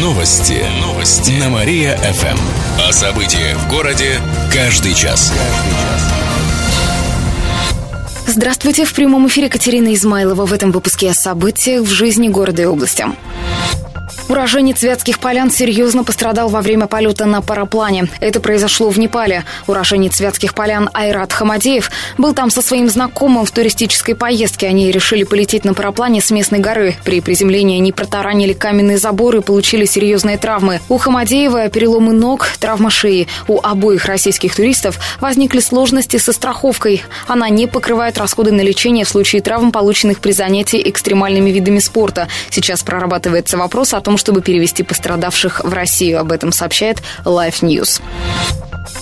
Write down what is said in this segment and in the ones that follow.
Новости. Новости. На Мария-ФМ. О событиях в городе каждый час. Здравствуйте, в прямом эфире Катерина Измайлова в этом выпуске о событиях в жизни города и области. Уроженец Вятских полян серьезно пострадал во время полета на параплане. Это произошло в Непале. Уроженец Вятских полян Айрат Хамадеев был там со своим знакомым в туристической поездке. Они решили полететь на параплане с местной горы. При приземлении они протаранили каменные заборы и получили серьезные травмы. У Хамадеева переломы ног, травма шеи. У обоих российских туристов возникли сложности со страховкой. Она не покрывает расходы на лечение в случае травм, полученных при занятии экстремальными видами спорта. Сейчас прорабатывается вопрос о том, чтобы перевести пострадавших в Россию. Об этом сообщает Life News.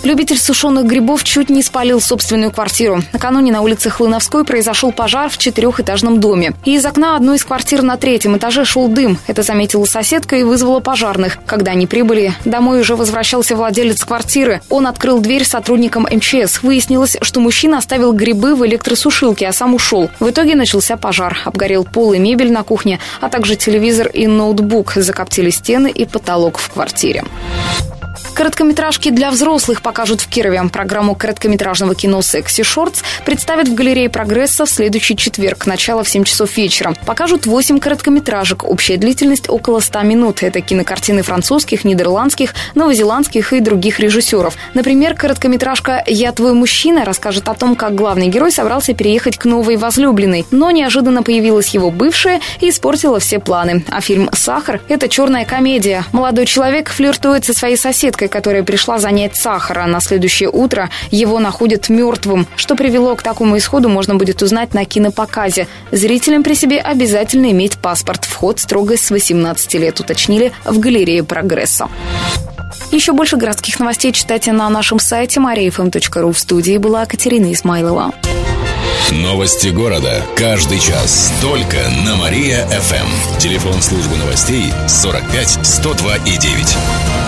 Любитель сушеных грибов чуть не спалил собственную квартиру. Накануне на улице Хлыновской произошел пожар в четырехэтажном доме. И из окна одной из квартир на третьем этаже шел дым. Это заметила соседка и вызвала пожарных. Когда они прибыли, домой уже возвращался владелец квартиры. Он открыл дверь сотрудникам МЧС. Выяснилось, что мужчина оставил грибы в электросушилке, а сам ушел. В итоге начался пожар. Обгорел пол и мебель на кухне, а также телевизор и ноутбук. Закоптили стены и потолок в квартире. Короткометражки для взрослых покажут в Кирове. Программу короткометражного кино «Секси Шортс» представят в галерее «Прогресса» в следующий четверг, начало в 7 часов вечера. Покажут 8 короткометражек. Общая длительность около 100 минут. Это кинокартины французских, нидерландских, новозеландских и других режиссеров. Например, короткометражка «Я твой мужчина» расскажет о том, как главный герой собрался переехать к новой возлюбленной, но неожиданно появилась его бывшая и испортила все планы. А фильм «Сахар» — это черная комедия. Молодой человек флиртует со своей соседкой, которая пришла занять сахара. На следующее утро его находят мертвым. Что привело к такому исходу, можно будет узнать на кинопоказе. Зрителям при себе обязательно иметь паспорт. Вход строго с 18 лет, уточнили в галерее «Прогресса». Еще больше городских новостей читайте на нашем сайте mariafm.ru. В студии была Катерина Исмайлова. Новости города. Каждый час. Только на Мария-ФМ. Телефон службы новостей 45 102 и 9.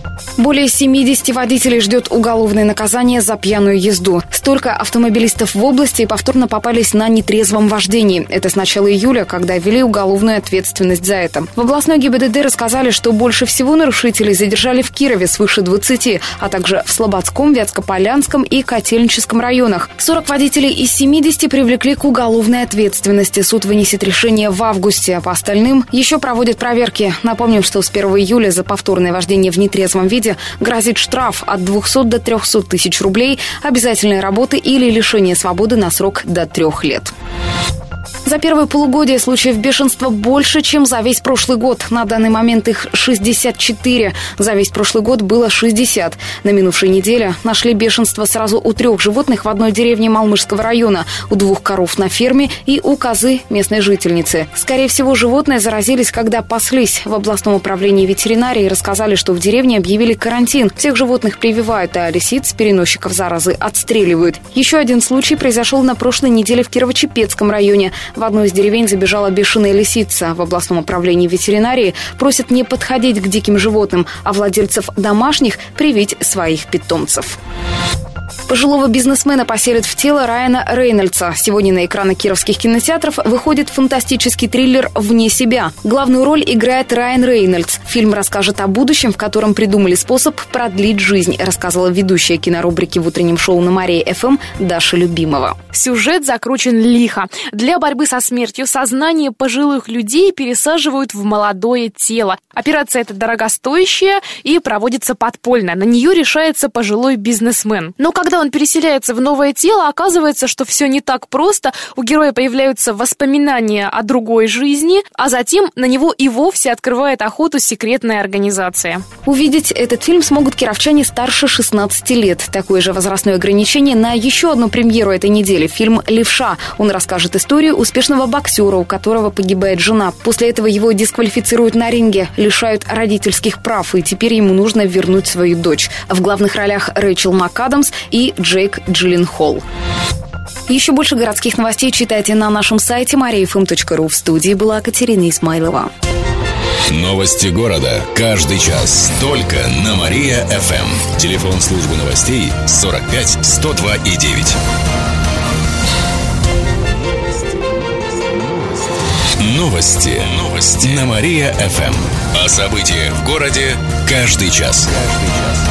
Более 70 водителей ждет уголовное наказание за пьяную езду. Столько автомобилистов в области повторно попались на нетрезвом вождении. Это с начала июля, когда ввели уголовную ответственность за это. В областной ГИБДД рассказали, что больше всего нарушителей задержали в Кирове свыше 20, а также в Слободском, Вятскополянском и Котельническом районах. 40 водителей из 70 привлекли к уголовной ответственности. Суд вынесет решение в августе. а По остальным еще проводят проверки. Напомним, что с 1 июля за повторное вождение в нетрезвом виде грозит штраф от 200 до 300 тысяч рублей, обязательной работы или лишение свободы на срок до трех лет. За первое полугодие случаев бешенства больше, чем за весь прошлый год. На данный момент их 64. За весь прошлый год было 60. На минувшей неделе нашли бешенство сразу у трех животных в одной деревне Малмышского района, у двух коров на ферме и у козы местной жительницы. Скорее всего, животные заразились, когда паслись. В областном управлении ветеринарии рассказали, что в деревне объявили карантин. Всех животных прививают, а лисиц, переносчиков заразы, отстреливают. Еще один случай произошел на прошлой неделе в Кирово-Чепецком районе. В одну из деревень забежала бешеная лисица. В областном управлении ветеринарии просят не подходить к диким животным, а владельцев домашних привить своих питомцев. Пожилого бизнесмена поселят в тело Райана Рейнольдса. Сегодня на экраны кировских кинотеатров выходит фантастический триллер «Вне себя». Главную роль играет Райан Рейнольдс. Фильм расскажет о будущем, в котором придумали способ продлить жизнь, рассказывала ведущая кинорубрики в утреннем шоу на Марии ФМ Даша Любимова. Сюжет закручен лихо. Для борьбы со смертью сознание пожилых людей пересаживают в молодое тело. Операция эта дорогостоящая и проводится подпольно. На нее решается пожилой бизнесмен. Но когда он переселяется в новое тело, оказывается, что все не так просто. У героя появляются воспоминания о другой жизни, а затем на него и вовсе открывает охоту секретная организация. Увидеть этот фильм смогут кировчане старше 16 лет. Такое же возрастное ограничение на еще одну премьеру этой недели – фильм «Левша». Он расскажет историю успешного боксера, у которого погибает жена. После этого его дисквалифицируют на ринге, лишают родительских прав, и теперь ему нужно вернуть свою дочь. В главных ролях Рэйчел МакАдамс и Джейк Джилленхол. Еще больше городских новостей читайте на нашем сайте mariafm.ru. В студии была Катерина Исмайлова. Новости города. Каждый час. Только на Мария-ФМ. Телефон службы новостей 45 102 и 9. Новости. Новости. На Мария-ФМ. О событиях в городе каждый час. Каждый час.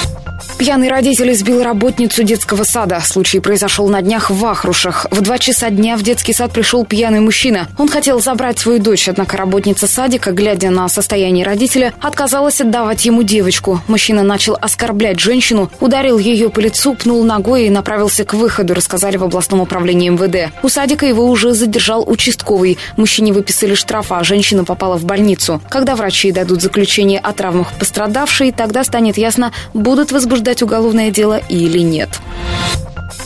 Пьяный родитель избил работницу детского сада. Случай произошел на днях в Вахрушах. В два часа дня в детский сад пришел пьяный мужчина. Он хотел забрать свою дочь, однако работница садика, глядя на состояние родителя, отказалась отдавать ему девочку. Мужчина начал оскорблять женщину, ударил ее по лицу, пнул ногой и направился к выходу, рассказали в областном управлении МВД. У садика его уже задержал участковый. Мужчине выписали штраф, а женщина попала в больницу. Когда врачи дадут заключение о травмах пострадавшей, тогда станет ясно, будут возбуждать возбуждать уголовное дело или нет.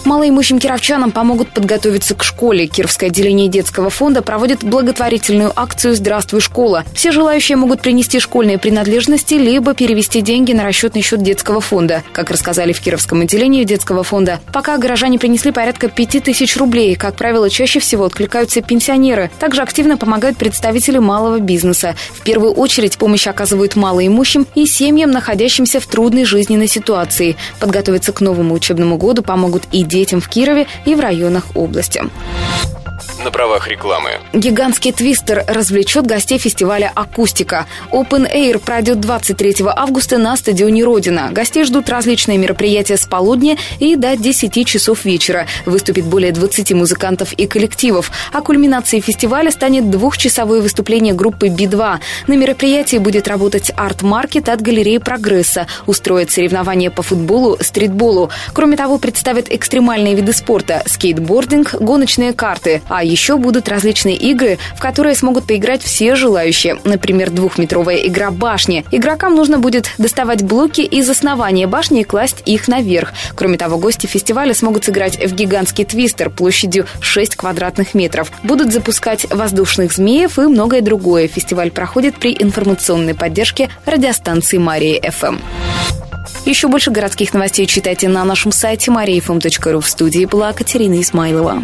Малоимущим кировчанам помогут подготовиться к школе. Кировское отделение детского фонда проводит благотворительную акцию «Здравствуй, школа». Все желающие могут принести школьные принадлежности, либо перевести деньги на расчетный счет детского фонда. Как рассказали в Кировском отделении детского фонда, пока горожане принесли порядка 5000 рублей. Как правило, чаще всего откликаются пенсионеры. Также активно помогают представители малого бизнеса. В первую очередь помощь оказывают малоимущим и семьям, находящимся в трудной жизненной ситуации. Подготовиться к новому учебному году помогут и детям в Кирове и в районах области на правах рекламы. Гигантский твистер развлечет гостей фестиваля «Акустика». Open Air пройдет 23 августа на стадионе «Родина». Гостей ждут различные мероприятия с полудня и до 10 часов вечера. Выступит более 20 музыкантов и коллективов. А кульминацией фестиваля станет двухчасовое выступление группы Би-2. На мероприятии будет работать арт-маркет от галереи «Прогресса». Устроят соревнования по футболу, стритболу. Кроме того, представят экстремальные виды спорта – скейтбординг, гоночные карты. А еще будут различные игры, в которые смогут поиграть все желающие. Например, двухметровая игра башни. Игрокам нужно будет доставать блоки из основания башни и класть их наверх. Кроме того, гости фестиваля смогут сыграть в гигантский твистер площадью 6 квадратных метров. Будут запускать воздушных змеев и многое другое. Фестиваль проходит при информационной поддержке радиостанции Мария ФМ. Еще больше городских новостей читайте на нашем сайте mariafm.ru. В студии была Катерина Исмайлова.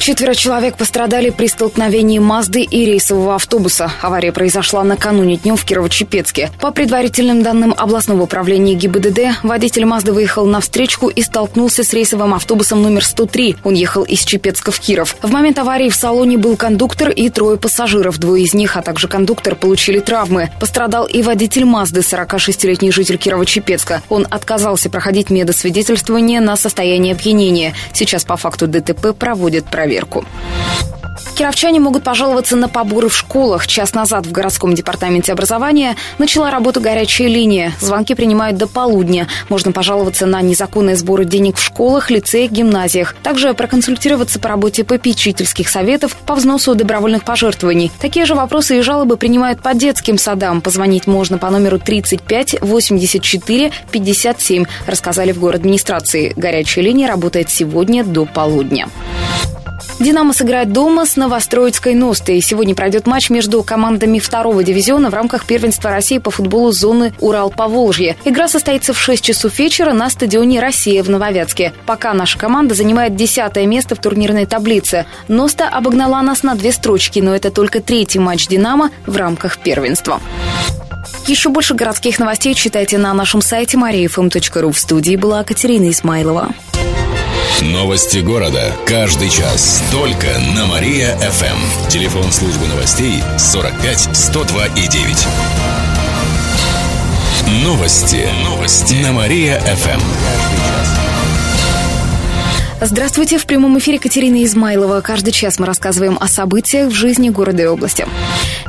Четверо человек пострадали при столкновении Мазды и рейсового автобуса. Авария произошла накануне днем в Кирово-Чепецке. По предварительным данным областного управления ГИБДД, водитель Мазды выехал на встречку и столкнулся с рейсовым автобусом номер 103. Он ехал из Чепецка в Киров. В момент аварии в салоне был кондуктор и трое пассажиров. Двое из них, а также кондуктор, получили травмы. Пострадал и водитель Мазды, 46-летний житель Кирова-Чепецка. Он отказался проходить медосвидетельствование на состояние опьянения. Сейчас по факту ДТП проводят проверку проверку. Кировчане могут пожаловаться на поборы в школах. Час назад в городском департаменте образования начала работу горячая линия. Звонки принимают до полудня. Можно пожаловаться на незаконные сборы денег в школах, лицеях, гимназиях. Также проконсультироваться по работе попечительских советов по взносу добровольных пожертвований. Такие же вопросы и жалобы принимают по детским садам. Позвонить можно по номеру 35 84 57, рассказали в город администрации. Горячая линия работает сегодня до полудня. «Динамо» сыграет дома с Новостроицкой «Ностой». Сегодня пройдет матч между командами второго дивизиона в рамках первенства России по футболу зоны Урал-Поволжье. Игра состоится в 6 часов вечера на стадионе «Россия» в Нововятске. Пока наша команда занимает десятое место в турнирной таблице. «Носта» обогнала нас на две строчки, но это только третий матч «Динамо» в рамках первенства. Еще больше городских новостей читайте на нашем сайте mariafm.ru. В студии была Катерина Исмайлова. Новости города. Каждый час. Только на Мария-ФМ. Телефон службы новостей 45 102 и 9. Новости. Новости. На Мария-ФМ. Здравствуйте, в прямом эфире Катерина Измайлова. Каждый час мы рассказываем о событиях в жизни города и области.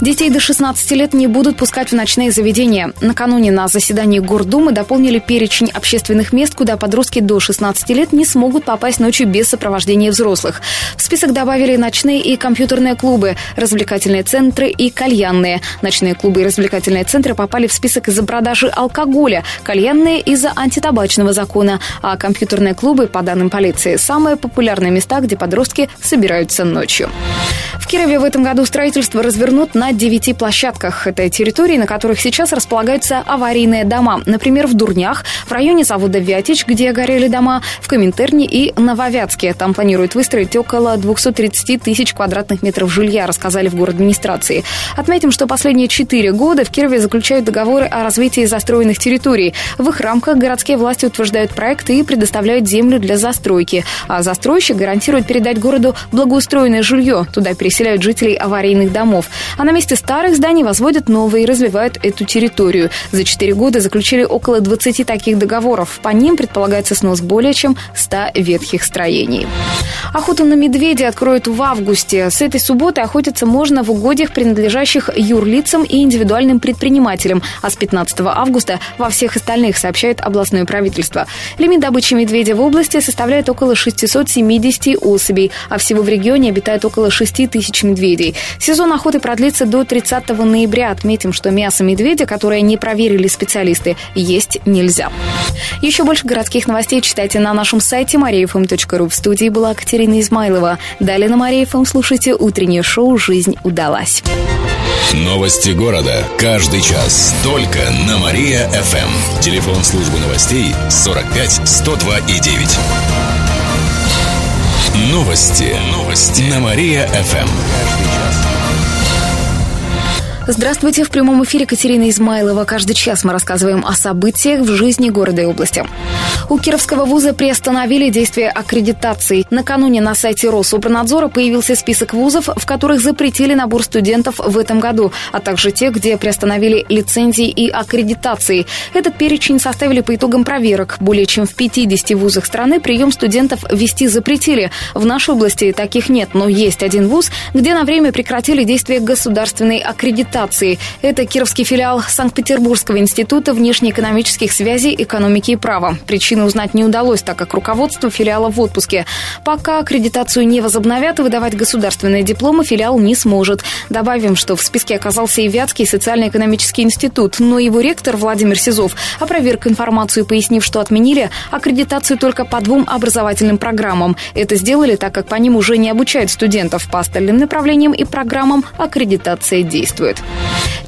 Детей до 16 лет не будут пускать в ночные заведения. Накануне на заседании Гордумы дополнили перечень общественных мест, куда подростки до 16 лет не смогут попасть ночью без сопровождения взрослых. В список добавили ночные и компьютерные клубы, развлекательные центры и кальянные. Ночные клубы и развлекательные центры попали в список из-за продажи алкоголя, кальянные из-за антитабачного закона, а компьютерные клубы, по данным полиции, самые популярные места, где подростки собираются ночью. Кирове в этом году строительство развернут на девяти площадках. Это территории, на которых сейчас располагаются аварийные дома. Например, в Дурнях, в районе завода «Вятич», где горели дома, в Коминтерне и Нововятске. Там планируют выстроить около 230 тысяч квадратных метров жилья, рассказали в город администрации. Отметим, что последние четыре года в Кирове заключают договоры о развитии застроенных территорий. В их рамках городские власти утверждают проекты и предоставляют землю для застройки а застройщик гарантирует передать городу благоустроенное жилье. Туда переселяют жителей аварийных домов. А на месте старых зданий возводят новые и развивают эту территорию. За четыре года заключили около 20 таких договоров. По ним предполагается снос более чем 100 ветхих строений. Охоту на медведя откроют в августе. С этой субботы охотиться можно в угодьях, принадлежащих юрлицам и индивидуальным предпринимателям, а с 15 августа во всех остальных, сообщает областное правительство. Лимит добычи медведя в области составляет около 670 особей, а всего в регионе обитает около 6 тысяч медведей. Сезон охоты продлится до 30 ноября. Отметим, что мясо медведя, которое не проверили специалисты, есть нельзя. Еще больше городских новостей читайте на нашем сайте mariafm.ru. В студии была Катерина Измайлова. Далее на Мария.фм слушайте утреннее шоу «Жизнь удалась». Новости города. Каждый час. Только на Мария-ФМ. Телефон службы новостей 45 102 и 9. Новости. Новости. На Мария-ФМ. Здравствуйте, в прямом эфире Катерина Измайлова. Каждый час мы рассказываем о событиях в жизни города и области. У Кировского вуза приостановили действие аккредитации. Накануне на сайте Рособранадзора появился список вузов, в которых запретили набор студентов в этом году, а также те, где приостановили лицензии и аккредитации. Этот перечень составили по итогам проверок. Более чем в 50 вузах страны прием студентов вести запретили. В нашей области таких нет, но есть один вуз, где на время прекратили действие государственной аккредитации аккредитации. Это кировский филиал Санкт-Петербургского института внешнеэкономических связей, экономики и права. Причины узнать не удалось, так как руководство филиала в отпуске. Пока аккредитацию не возобновят, выдавать государственные дипломы филиал не сможет. Добавим, что в списке оказался и Вятский социально-экономический институт, но его ректор Владимир Сизов опроверг информацию, пояснив, что отменили аккредитацию только по двум образовательным программам. Это сделали, так как по ним уже не обучают студентов. По остальным направлениям и программам аккредитация действует.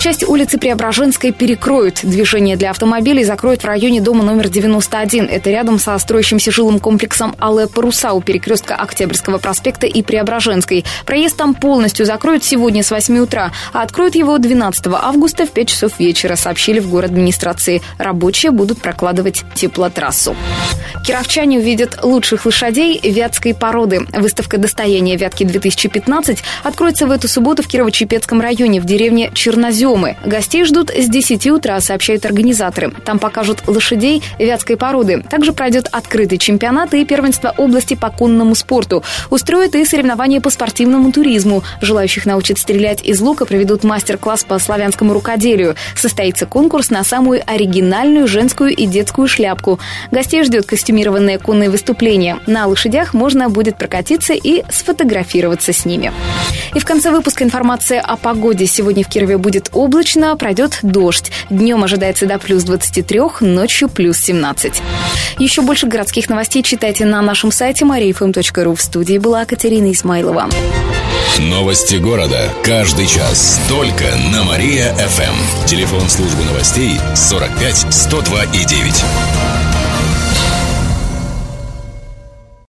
Часть улицы Преображенской перекроют. Движение для автомобилей закроют в районе дома номер 91. Это рядом со строящимся жилым комплексом Алле Паруса у перекрестка Октябрьского проспекта и Преображенской. Проезд там полностью закроют сегодня с 8 утра, а откроют его 12 августа в 5 часов вечера, сообщили в город администрации. Рабочие будут прокладывать теплотрассу. Кировчане увидят лучших лошадей вятской породы. Выставка «Достояние Вятки-2015» откроется в эту субботу в Кирово-Чепецком районе в деревне Черноземы. Гостей ждут с 10 утра, сообщают организаторы. Там покажут лошадей вятской породы. Также пройдет открытый чемпионат и первенство области по конному спорту. Устроят и соревнования по спортивному туризму. Желающих научат стрелять из лука проведут мастер-класс по славянскому рукоделию. Состоится конкурс на самую оригинальную женскую и детскую шляпку. Гостей ждет костюмированное конное выступление. На лошадях можно будет прокатиться и сфотографироваться с ними. И в конце выпуска информация о погоде. Сегодня в Кирове будет облачно, пройдет дождь. Днем ожидается до плюс 23, ночью плюс 17. Еще больше городских новостей читайте на нашем сайте mariafm.ru. В студии была Катерина Измайлова. Новости города. Каждый час. Только на Мария-ФМ. Телефон службы новостей 45 102 и 9.